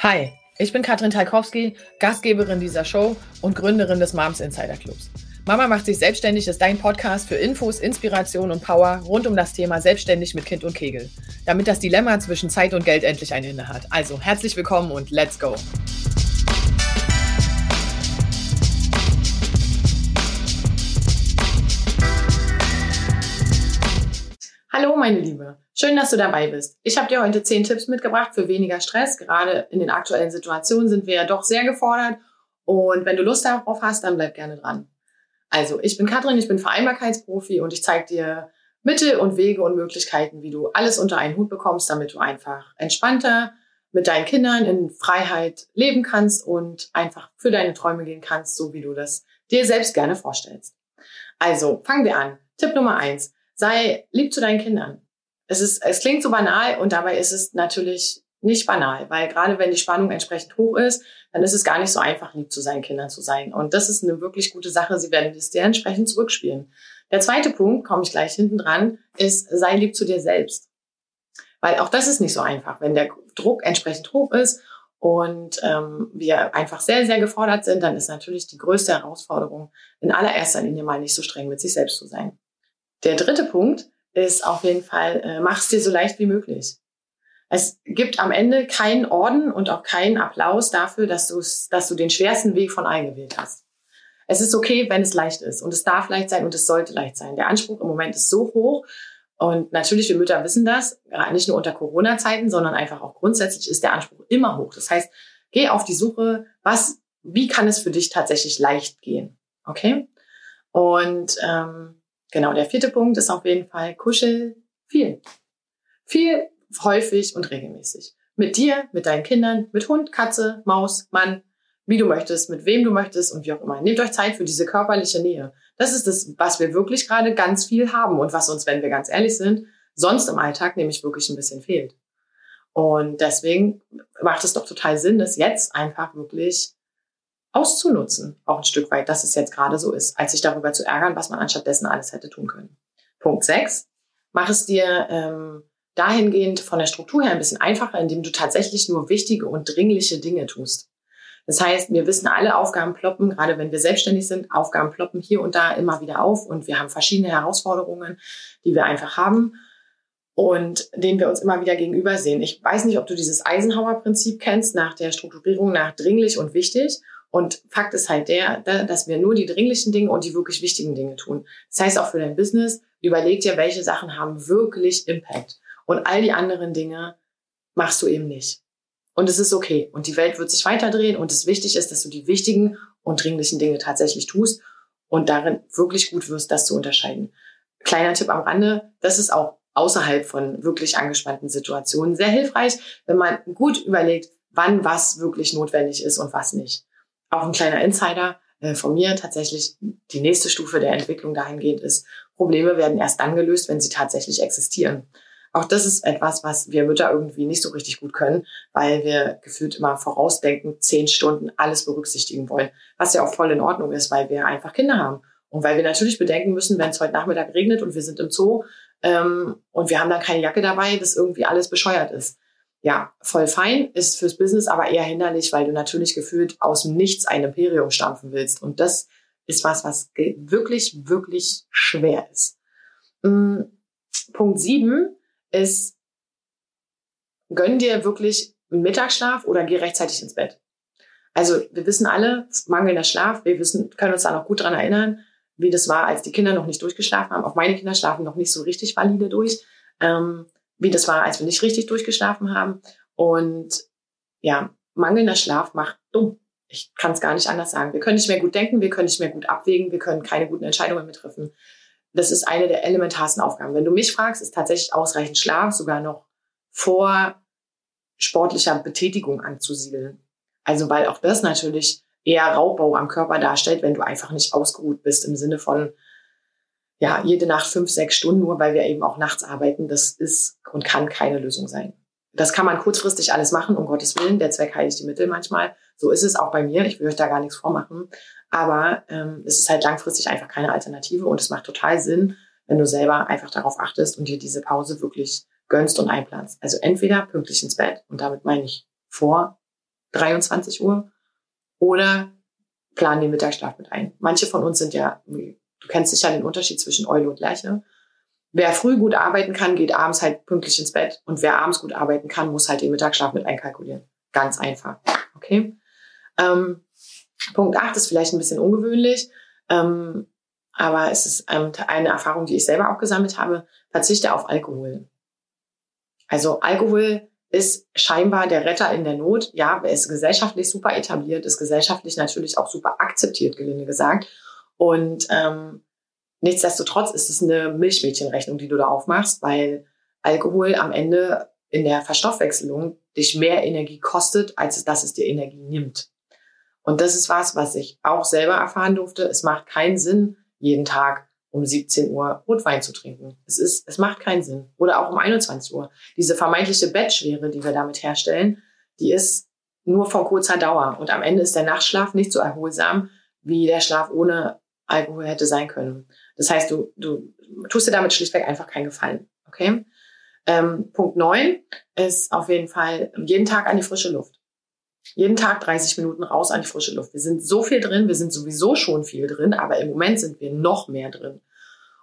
Hi, ich bin Katrin Talkowski, Gastgeberin dieser Show und Gründerin des Moms Insider Clubs. Mama macht sich selbstständig ist dein Podcast für Infos, Inspiration und Power rund um das Thema selbstständig mit Kind und Kegel, damit das Dilemma zwischen Zeit und Geld endlich ein Ende hat. Also herzlich willkommen und let's go. Hallo meine Liebe, schön, dass du dabei bist. Ich habe dir heute zehn Tipps mitgebracht für weniger Stress. Gerade in den aktuellen Situationen sind wir ja doch sehr gefordert und wenn du Lust darauf hast, dann bleib gerne dran. Also, ich bin Katrin, ich bin Vereinbarkeitsprofi und ich zeige dir Mittel und Wege und Möglichkeiten, wie du alles unter einen Hut bekommst, damit du einfach entspannter mit deinen Kindern in Freiheit leben kannst und einfach für deine Träume gehen kannst, so wie du das dir selbst gerne vorstellst. Also, fangen wir an. Tipp Nummer eins sei lieb zu deinen Kindern. Es ist, es klingt so banal und dabei ist es natürlich nicht banal, weil gerade wenn die Spannung entsprechend hoch ist, dann ist es gar nicht so einfach, lieb zu seinen Kindern zu sein. Und das ist eine wirklich gute Sache. Sie werden es dir entsprechend zurückspielen. Der zweite Punkt, komme ich gleich hinten dran, ist, sei lieb zu dir selbst. Weil auch das ist nicht so einfach. Wenn der Druck entsprechend hoch ist und ähm, wir einfach sehr, sehr gefordert sind, dann ist natürlich die größte Herausforderung, in allererster Linie mal nicht so streng mit sich selbst zu sein. Der dritte Punkt ist auf jeden Fall, äh, mach es dir so leicht wie möglich. Es gibt am Ende keinen Orden und auch keinen Applaus dafür, dass, dass du den schwersten Weg von allen gewählt hast. Es ist okay, wenn es leicht ist und es darf leicht sein und es sollte leicht sein. Der Anspruch im Moment ist so hoch und natürlich, wir Mütter wissen das, nicht nur unter Corona-Zeiten, sondern einfach auch grundsätzlich ist der Anspruch immer hoch. Das heißt, geh auf die Suche, was, wie kann es für dich tatsächlich leicht gehen? Okay? Und ähm, Genau, der vierte Punkt ist auf jeden Fall kuschel viel. Viel, häufig und regelmäßig. Mit dir, mit deinen Kindern, mit Hund, Katze, Maus, Mann, wie du möchtest, mit wem du möchtest und wie auch immer. Nehmt euch Zeit für diese körperliche Nähe. Das ist das, was wir wirklich gerade ganz viel haben und was uns, wenn wir ganz ehrlich sind, sonst im Alltag nämlich wirklich ein bisschen fehlt. Und deswegen macht es doch total Sinn, das jetzt einfach wirklich auszunutzen, auch ein Stück weit, dass es jetzt gerade so ist, als sich darüber zu ärgern, was man anstattdessen alles hätte tun können. Punkt 6. Mach es dir ähm, dahingehend von der Struktur her ein bisschen einfacher, indem du tatsächlich nur wichtige und dringliche Dinge tust. Das heißt, wir wissen alle, Aufgaben ploppen, gerade wenn wir selbstständig sind, Aufgaben ploppen hier und da immer wieder auf und wir haben verschiedene Herausforderungen, die wir einfach haben und denen wir uns immer wieder gegenüber sehen. Ich weiß nicht, ob du dieses Eisenhower-Prinzip kennst, nach der Strukturierung nach dringlich und wichtig. Und Fakt ist halt der, dass wir nur die dringlichen Dinge und die wirklich wichtigen Dinge tun. Das heißt auch für dein Business, überleg dir, welche Sachen haben wirklich Impact. Und all die anderen Dinge machst du eben nicht. Und es ist okay. Und die Welt wird sich weiterdrehen. Und es wichtig ist, dass du die wichtigen und dringlichen Dinge tatsächlich tust und darin wirklich gut wirst, das zu unterscheiden. Kleiner Tipp am Rande, das ist auch außerhalb von wirklich angespannten Situationen sehr hilfreich, wenn man gut überlegt, wann was wirklich notwendig ist und was nicht auch ein kleiner Insider äh, von mir tatsächlich die nächste Stufe der Entwicklung dahingehend ist, Probleme werden erst dann gelöst, wenn sie tatsächlich existieren. Auch das ist etwas, was wir Mütter irgendwie nicht so richtig gut können, weil wir gefühlt immer vorausdenken, zehn Stunden alles berücksichtigen wollen, was ja auch voll in Ordnung ist, weil wir einfach Kinder haben. Und weil wir natürlich bedenken müssen, wenn es heute Nachmittag regnet und wir sind im Zoo ähm, und wir haben dann keine Jacke dabei, dass irgendwie alles bescheuert ist ja, voll fein, ist fürs Business aber eher hinderlich, weil du natürlich gefühlt aus dem Nichts ein Imperium stampfen willst. Und das ist was, was wirklich, wirklich schwer ist. Mm, Punkt sieben ist, gönn dir wirklich einen Mittagsschlaf oder geh rechtzeitig ins Bett. Also wir wissen alle, mangelnder Schlaf, wir wissen, können uns da noch gut dran erinnern, wie das war, als die Kinder noch nicht durchgeschlafen haben. Auch meine Kinder schlafen noch nicht so richtig valide durch. Ähm, wie das war, als wir nicht richtig durchgeschlafen haben. Und ja, mangelnder Schlaf macht dumm. Ich kann es gar nicht anders sagen. Wir können nicht mehr gut denken, wir können nicht mehr gut abwägen, wir können keine guten Entscheidungen mehr treffen. Das ist eine der elementarsten Aufgaben. Wenn du mich fragst, ist tatsächlich ausreichend Schlaf sogar noch vor sportlicher Betätigung anzusiedeln. Also weil auch das natürlich eher Raubbau am Körper darstellt, wenn du einfach nicht ausgeruht bist im Sinne von, ja, jede Nacht fünf, sechs Stunden, nur weil wir eben auch nachts arbeiten, das ist und kann keine Lösung sein. Das kann man kurzfristig alles machen, um Gottes Willen. Der Zweck heiligt die Mittel manchmal. So ist es auch bei mir. Ich will euch da gar nichts vormachen. Aber ähm, es ist halt langfristig einfach keine Alternative und es macht total Sinn, wenn du selber einfach darauf achtest und dir diese Pause wirklich gönnst und einplanst. Also entweder pünktlich ins Bett und damit meine ich vor 23 Uhr oder planen den Mittagsschlaf mit ein. Manche von uns sind ja, du kennst sicher den Unterschied zwischen Eule und Lerche. Wer früh gut arbeiten kann, geht abends halt pünktlich ins Bett und wer abends gut arbeiten kann, muss halt den Mittagsschlaf mit einkalkulieren. Ganz einfach. Okay? Ähm, Punkt 8 ist vielleicht ein bisschen ungewöhnlich, ähm, aber es ist ähm, eine Erfahrung, die ich selber auch gesammelt habe. Verzichte auf Alkohol. Also Alkohol ist scheinbar der Retter in der Not. Ja, er ist gesellschaftlich super etabliert, ist gesellschaftlich natürlich auch super akzeptiert, gelinde gesagt. Und ähm, nichtsdestotrotz ist es eine Milchmädchenrechnung, die du da aufmachst, weil Alkohol am Ende in der Verstoffwechselung dich mehr Energie kostet, als dass es dir Energie nimmt. Und das ist was, was ich auch selber erfahren durfte. Es macht keinen Sinn, jeden Tag um 17 Uhr Rotwein zu trinken. Es ist, es macht keinen Sinn. Oder auch um 21 Uhr. Diese vermeintliche Bettschwere, die wir damit herstellen, die ist nur von kurzer Dauer. Und am Ende ist der Nachtschlaf nicht so erholsam, wie der Schlaf ohne Alkohol hätte sein können. Das heißt, du, du tust dir damit schlichtweg einfach keinen Gefallen. Okay? Ähm, Punkt neun ist auf jeden Fall jeden Tag an die frische Luft. Jeden Tag 30 Minuten raus an die frische Luft. Wir sind so viel drin, wir sind sowieso schon viel drin, aber im Moment sind wir noch mehr drin.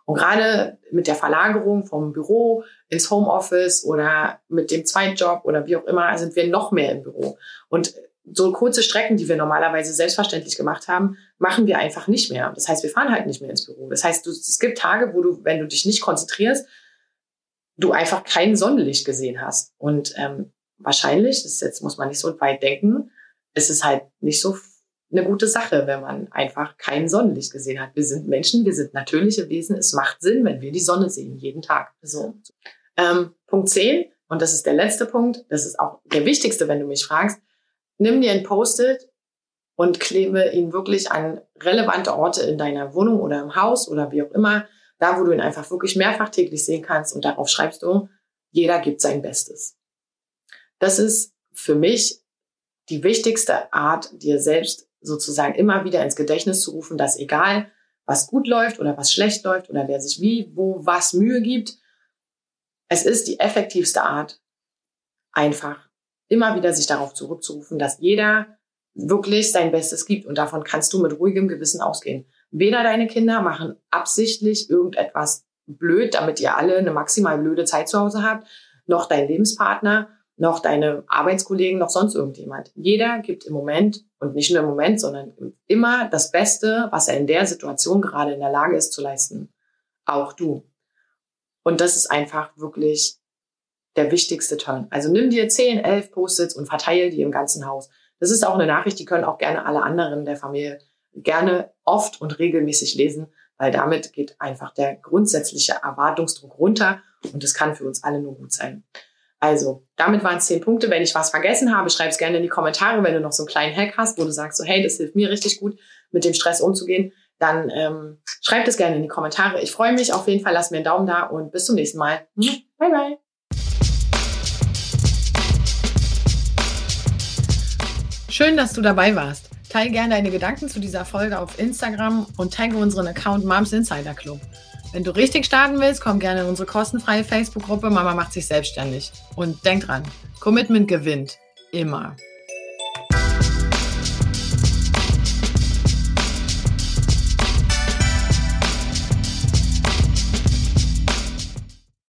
Und gerade mit der Verlagerung vom Büro ins Homeoffice oder mit dem Zweitjob oder wie auch immer, sind wir noch mehr im Büro. Und so kurze Strecken, die wir normalerweise selbstverständlich gemacht haben, machen wir einfach nicht mehr. Das heißt, wir fahren halt nicht mehr ins Büro. Das heißt, du, es gibt Tage, wo du, wenn du dich nicht konzentrierst, du einfach kein Sonnenlicht gesehen hast. Und ähm, wahrscheinlich, das ist jetzt muss man nicht so weit denken, es ist halt nicht so eine gute Sache, wenn man einfach kein Sonnenlicht gesehen hat. Wir sind Menschen, wir sind natürliche Wesen. Es macht Sinn, wenn wir die Sonne sehen, jeden Tag. So. Ähm, Punkt 10, und das ist der letzte Punkt, das ist auch der wichtigste, wenn du mich fragst. Nimm dir ein Post-it und klebe ihn wirklich an relevante Orte in deiner Wohnung oder im Haus oder wie auch immer, da wo du ihn einfach wirklich mehrfach täglich sehen kannst und darauf schreibst du, jeder gibt sein Bestes. Das ist für mich die wichtigste Art, dir selbst sozusagen immer wieder ins Gedächtnis zu rufen, dass egal, was gut läuft oder was schlecht läuft oder wer sich wie, wo, was Mühe gibt, es ist die effektivste Art, einfach immer wieder sich darauf zurückzurufen, dass jeder wirklich sein Bestes gibt und davon kannst du mit ruhigem Gewissen ausgehen. Weder deine Kinder machen absichtlich irgendetwas blöd, damit ihr alle eine maximal blöde Zeit zu Hause habt, noch dein Lebenspartner noch deine Arbeitskollegen, noch sonst irgendjemand. Jeder gibt im Moment und nicht nur im Moment, sondern immer das Beste, was er in der Situation gerade in der Lage ist zu leisten. Auch du. Und das ist einfach wirklich der wichtigste Turn. Also nimm dir 10, 11 Post-its und verteile die im ganzen Haus. Das ist auch eine Nachricht, die können auch gerne alle anderen der Familie gerne oft und regelmäßig lesen, weil damit geht einfach der grundsätzliche Erwartungsdruck runter und das kann für uns alle nur gut sein. Also, damit waren es zehn Punkte. Wenn ich was vergessen habe, schreib es gerne in die Kommentare, wenn du noch so einen kleinen Hack hast, wo du sagst, so, hey, das hilft mir richtig gut, mit dem Stress umzugehen, dann ähm, schreib das gerne in die Kommentare. Ich freue mich auf jeden Fall, lass mir einen Daumen da und bis zum nächsten Mal. Bye, bye. Schön, dass du dabei warst. Teil gerne deine Gedanken zu dieser Folge auf Instagram und tagge unseren Account Moms Insider Club. Wenn du richtig starten willst, komm gerne in unsere kostenfreie Facebook-Gruppe Mama macht sich selbstständig. Und denk dran, Commitment gewinnt. Immer.